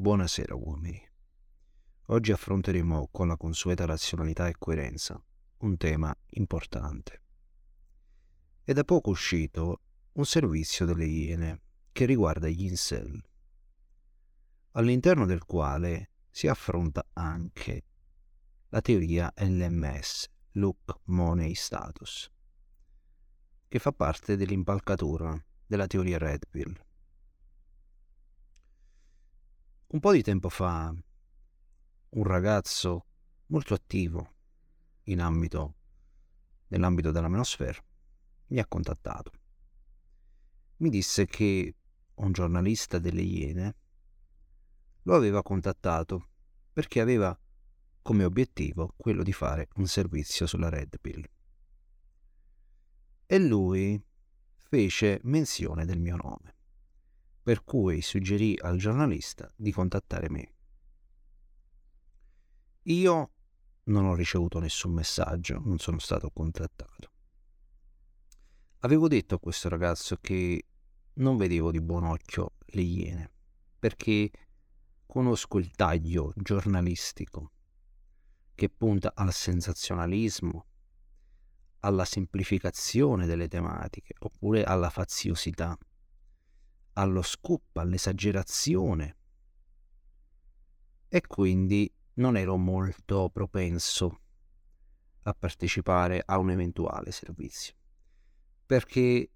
Buonasera uomini. Oggi affronteremo con la consueta razionalità e coerenza un tema importante. È da poco uscito un servizio delle Iene che riguarda gli incel, all'interno del quale si affronta anche la teoria LMS, Look Money Status, che fa parte dell'impalcatura della teoria Red Pill. Un po' di tempo fa un ragazzo molto attivo ambito, nell'ambito della menosfera mi ha contattato. Mi disse che un giornalista delle Iene lo aveva contattato perché aveva come obiettivo quello di fare un servizio sulla Red Pill. E lui fece menzione del mio nome per cui suggerì al giornalista di contattare me. Io non ho ricevuto nessun messaggio, non sono stato contattato. Avevo detto a questo ragazzo che non vedevo di buon occhio le iene, perché conosco il taglio giornalistico che punta al sensazionalismo, alla semplificazione delle tematiche oppure alla faziosità allo scoop, all'esagerazione. E quindi non ero molto propenso a partecipare a un eventuale servizio, perché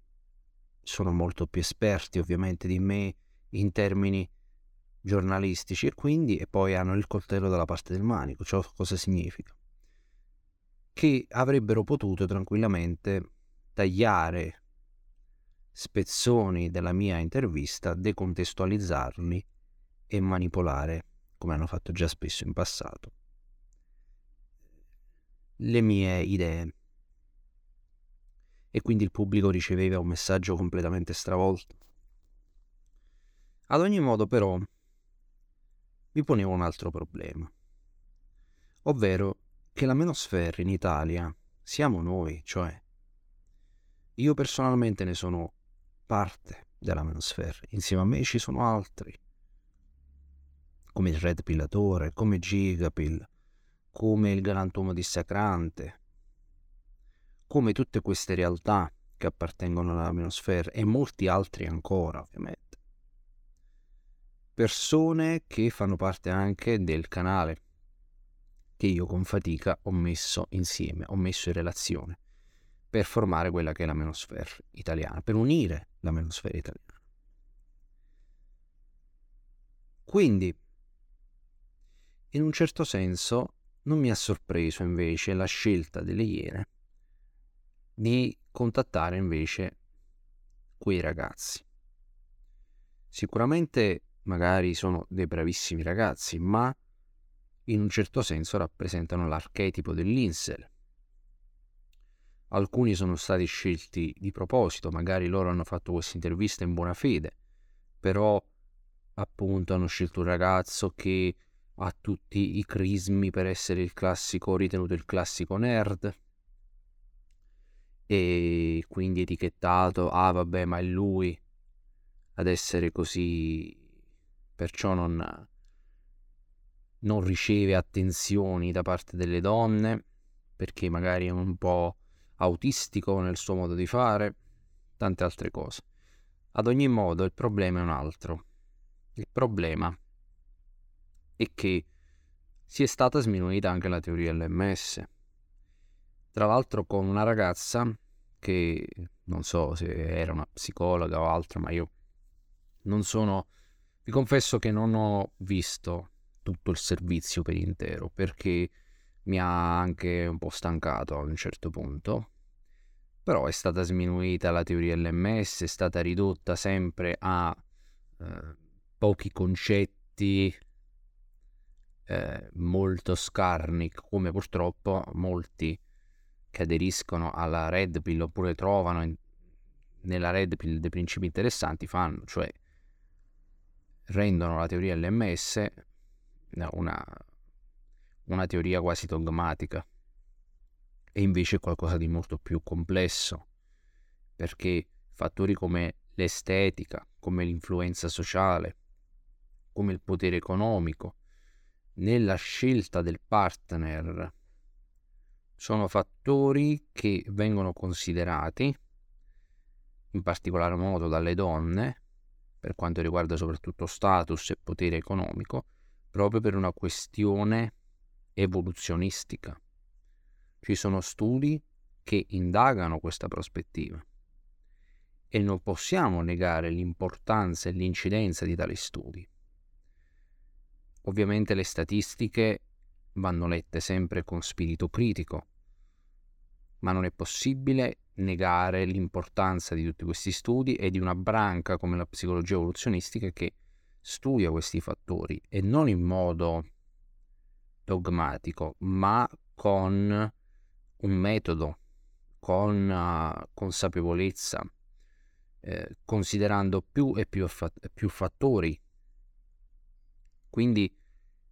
sono molto più esperti ovviamente di me in termini giornalistici e quindi e poi hanno il coltello dalla parte del manico, ciò cosa significa? Che avrebbero potuto tranquillamente tagliare spezzoni della mia intervista, decontestualizzarli e manipolare, come hanno fatto già spesso in passato, le mie idee. E quindi il pubblico riceveva un messaggio completamente stravolto. Ad ogni modo, però, mi ponevo un altro problema, ovvero che la menosfera in Italia siamo noi, cioè io personalmente ne sono parte della menosfera. Insieme a me ci sono altri, come il Red Pillatore, come Gigapill, come il Galantuomo Dissacrante, come tutte queste realtà che appartengono alla menosfera e molti altri ancora, ovviamente. Persone che fanno parte anche del canale che io con fatica ho messo insieme, ho messo in relazione per formare quella che è la menosfera italiana, per unire la menosfera italiana. Quindi, in un certo senso, non mi ha sorpreso invece la scelta delle Iene di contattare invece quei ragazzi. Sicuramente magari sono dei bravissimi ragazzi, ma in un certo senso rappresentano l'archetipo dell'insel, Alcuni sono stati scelti di proposito, magari loro hanno fatto questa intervista in buona fede, però appunto hanno scelto un ragazzo che ha tutti i crismi per essere il classico, ritenuto il classico nerd, e quindi etichettato, ah vabbè, ma è lui ad essere così, perciò non, non riceve attenzioni da parte delle donne, perché magari è un po' autistico nel suo modo di fare, tante altre cose. Ad ogni modo il problema è un altro. Il problema è che si è stata sminuita anche la teoria LMS. Tra l'altro con una ragazza che non so se era una psicologa o altro, ma io non sono... Vi confesso che non ho visto tutto il servizio per intero perché mi ha anche un po' stancato a un certo punto però è stata sminuita la teoria LMS, è stata ridotta sempre a eh, pochi concetti eh, molto scarni, come purtroppo molti che aderiscono alla Red Pill oppure trovano in, nella Red Pill dei principi interessanti fanno, cioè rendono la teoria LMS una, una teoria quasi dogmatica è invece qualcosa di molto più complesso, perché fattori come l'estetica, come l'influenza sociale, come il potere economico, nella scelta del partner sono fattori che vengono considerati in particolar modo dalle donne per quanto riguarda soprattutto status e potere economico proprio per una questione evoluzionistica. Ci sono studi che indagano questa prospettiva e non possiamo negare l'importanza e l'incidenza di tali studi. Ovviamente le statistiche vanno lette sempre con spirito critico, ma non è possibile negare l'importanza di tutti questi studi e di una branca come la psicologia evoluzionistica che studia questi fattori e non in modo dogmatico, ma con un metodo, con uh, consapevolezza, eh, considerando più e più, più fattori, quindi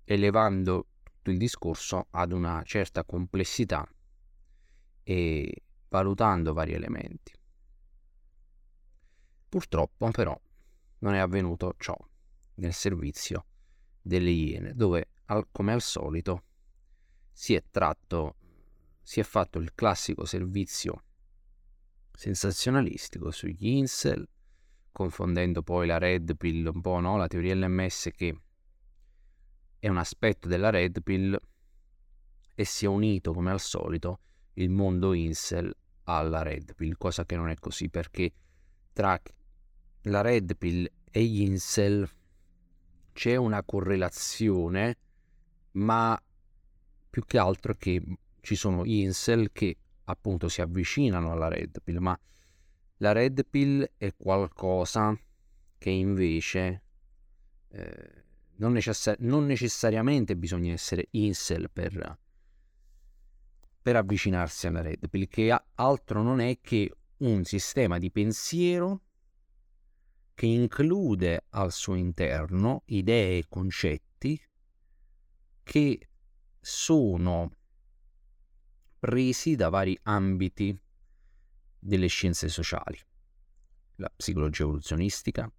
elevando tutto il discorso ad una certa complessità e valutando vari elementi. Purtroppo però non è avvenuto ciò nel servizio delle Iene, dove al, come al solito si è tratto, si è fatto il classico servizio sensazionalistico sugli incel, confondendo poi la red pill un po', no? La teoria LMS che è un aspetto della red pill e si è unito come al solito il mondo incel alla red pill, cosa che non è così perché tra la red pill e gli incel c'è una correlazione, ma più che altro che ci sono incel che appunto si avvicinano alla red pill, ma la red pill è qualcosa che invece eh, non, necessar- non, necessariamente bisogna essere incel per, per avvicinarsi alla red pill, che altro non è che un sistema di pensiero che include al suo interno idee e concetti che sono presi da vari ambiti delle scienze sociali, la psicologia evoluzionistica,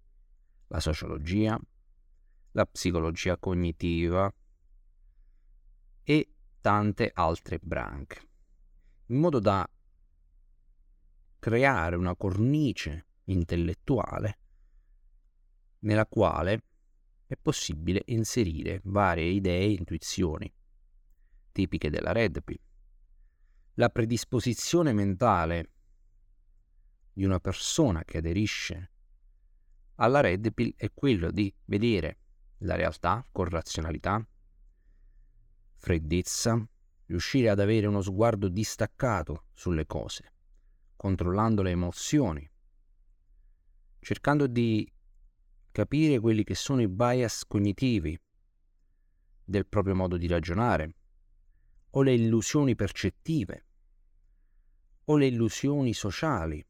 la sociologia, la psicologia cognitiva e tante altre branche, in modo da creare una cornice intellettuale nella quale è possibile inserire varie idee e intuizioni tipiche della Red Pill la predisposizione mentale di una persona che aderisce alla red pill è quello di vedere la realtà con razionalità, freddezza, riuscire ad avere uno sguardo distaccato sulle cose, controllando le emozioni, cercando di capire quelli che sono i bias cognitivi del proprio modo di ragionare, o le illusioni percettive o le illusioni sociali,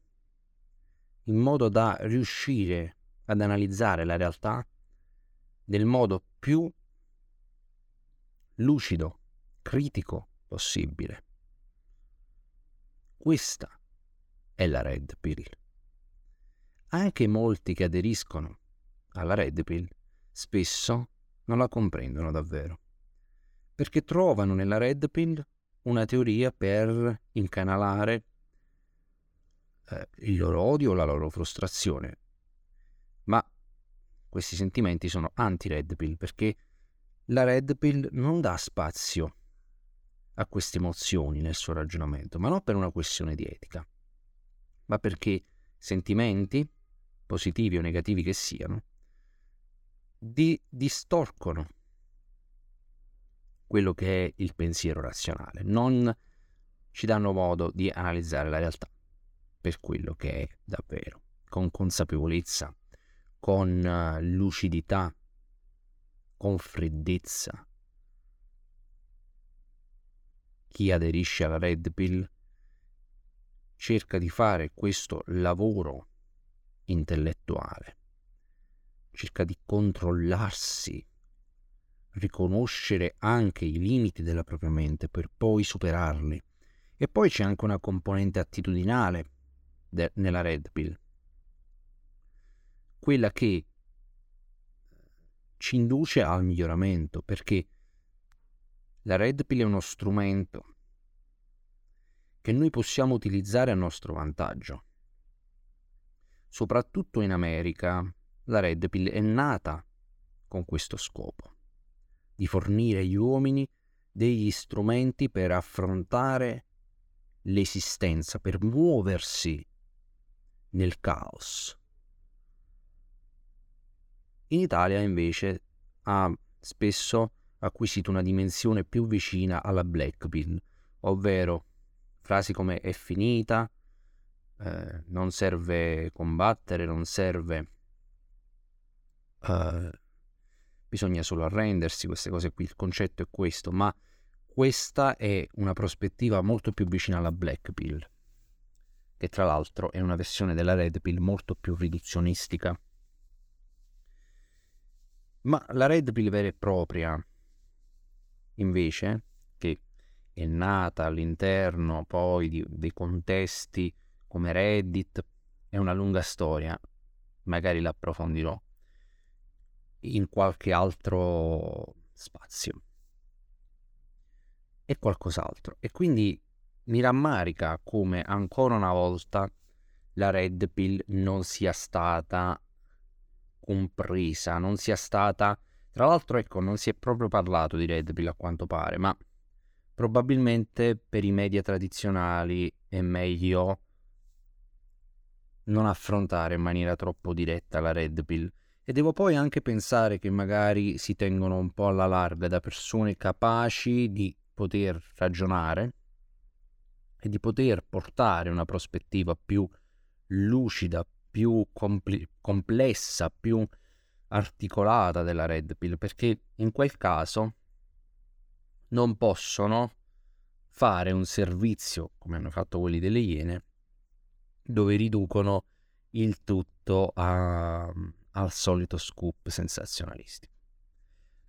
in modo da riuscire ad analizzare la realtà nel modo più lucido, critico possibile. Questa è la Red Pill. Anche molti che aderiscono alla Red Pill spesso non la comprendono davvero perché trovano nella Red Pill una teoria per incanalare eh, il loro odio la loro frustrazione. Ma questi sentimenti sono anti-Red Pill perché la Red Pill non dà spazio a queste emozioni nel suo ragionamento, ma non per una questione di etica, ma perché sentimenti, positivi o negativi che siano, di, distorcono quello che è il pensiero razionale, non ci danno modo di analizzare la realtà per quello che è davvero, con consapevolezza, con eh, lucidità, con freddezza. Chi aderisce alla Red Pill cerca di fare questo lavoro intellettuale, cerca di controllarsi riconoscere anche i limiti della propria mente per poi superarli. E poi c'è anche una componente attitudinale de- nella Red Pill, quella che ci induce al miglioramento perché la Red Pill è uno strumento che noi possiamo utilizzare a nostro vantaggio. Soprattutto in America la Red Pill è nata con questo scopo, di fornire agli uomini degli strumenti per affrontare l'esistenza, per muoversi nel caos. In Italia invece ha spesso acquisito una dimensione più vicina alla black pill, ovvero frasi come è finita, eh, non serve combattere, non serve, eh, bisogna solo arrendersi, queste cose qui, il concetto è questo, ma questa è una prospettiva molto più vicina alla black pill, che tra l'altro è una versione della red pill molto più riduzionistica. Ma la Red Pill vera e propria, invece, che è nata all'interno poi di, dei contesti come Reddit, è una lunga storia, magari la approfondirò in qualche altro spazio. È qualcos'altro. E quindi mi rammarica come ancora una volta la Red Pill non sia stata compresa, non sia stata... Tra l'altro, ecco, non si è proprio parlato di Red Pill a quanto pare, ma probabilmente per i media tradizionali è meglio non affrontare in maniera troppo diretta la Red Pill. E devo poi anche pensare che magari si tengono un po' alla larga da persone capaci di poter ragionare e di poter portare una prospettiva più lucida, più compl- complessa, più articolata della Red Pill, perché in quel caso non possono fare un servizio, come hanno fatto quelli delle Iene, dove riducono il tutto a, al solito scoop sensazionalistico.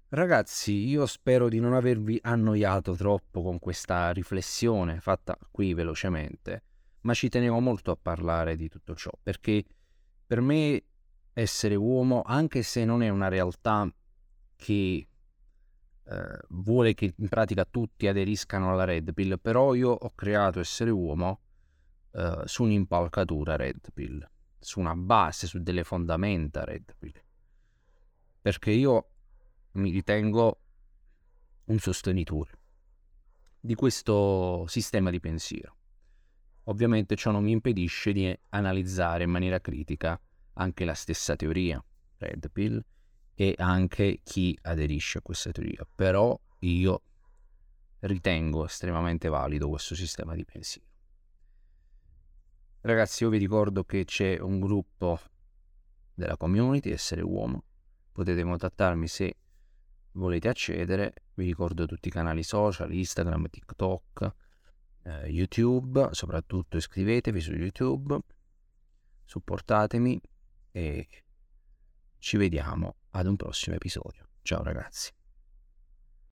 Ragazzi, io spero di non avervi annoiato troppo con questa riflessione fatta qui velocemente ma ci tenevo molto a parlare di tutto ciò, perché per me essere uomo, anche se non è una realtà che eh, vuole che in pratica tutti aderiscano alla Red Pill, però io ho creato essere uomo eh, su un'impalcatura Red Pill, su una base, su delle fondamenta Red Pill, perché io mi ritengo un sostenitore di questo sistema di pensiero. Ovviamente ciò non mi impedisce di analizzare in maniera critica anche la stessa teoria, Red Pill, e anche chi aderisce a questa teoria. Però io ritengo estremamente valido questo sistema di pensiero. Ragazzi, io vi ricordo che c'è un gruppo della community Essere Uomo. Potete contattarmi se volete accedere. Vi ricordo tutti i canali social, Instagram, TikTok eh, YouTube, soprattutto iscrivetevi su YouTube, supportatemi e ci vediamo ad un prossimo episodio. Ciao ragazzi.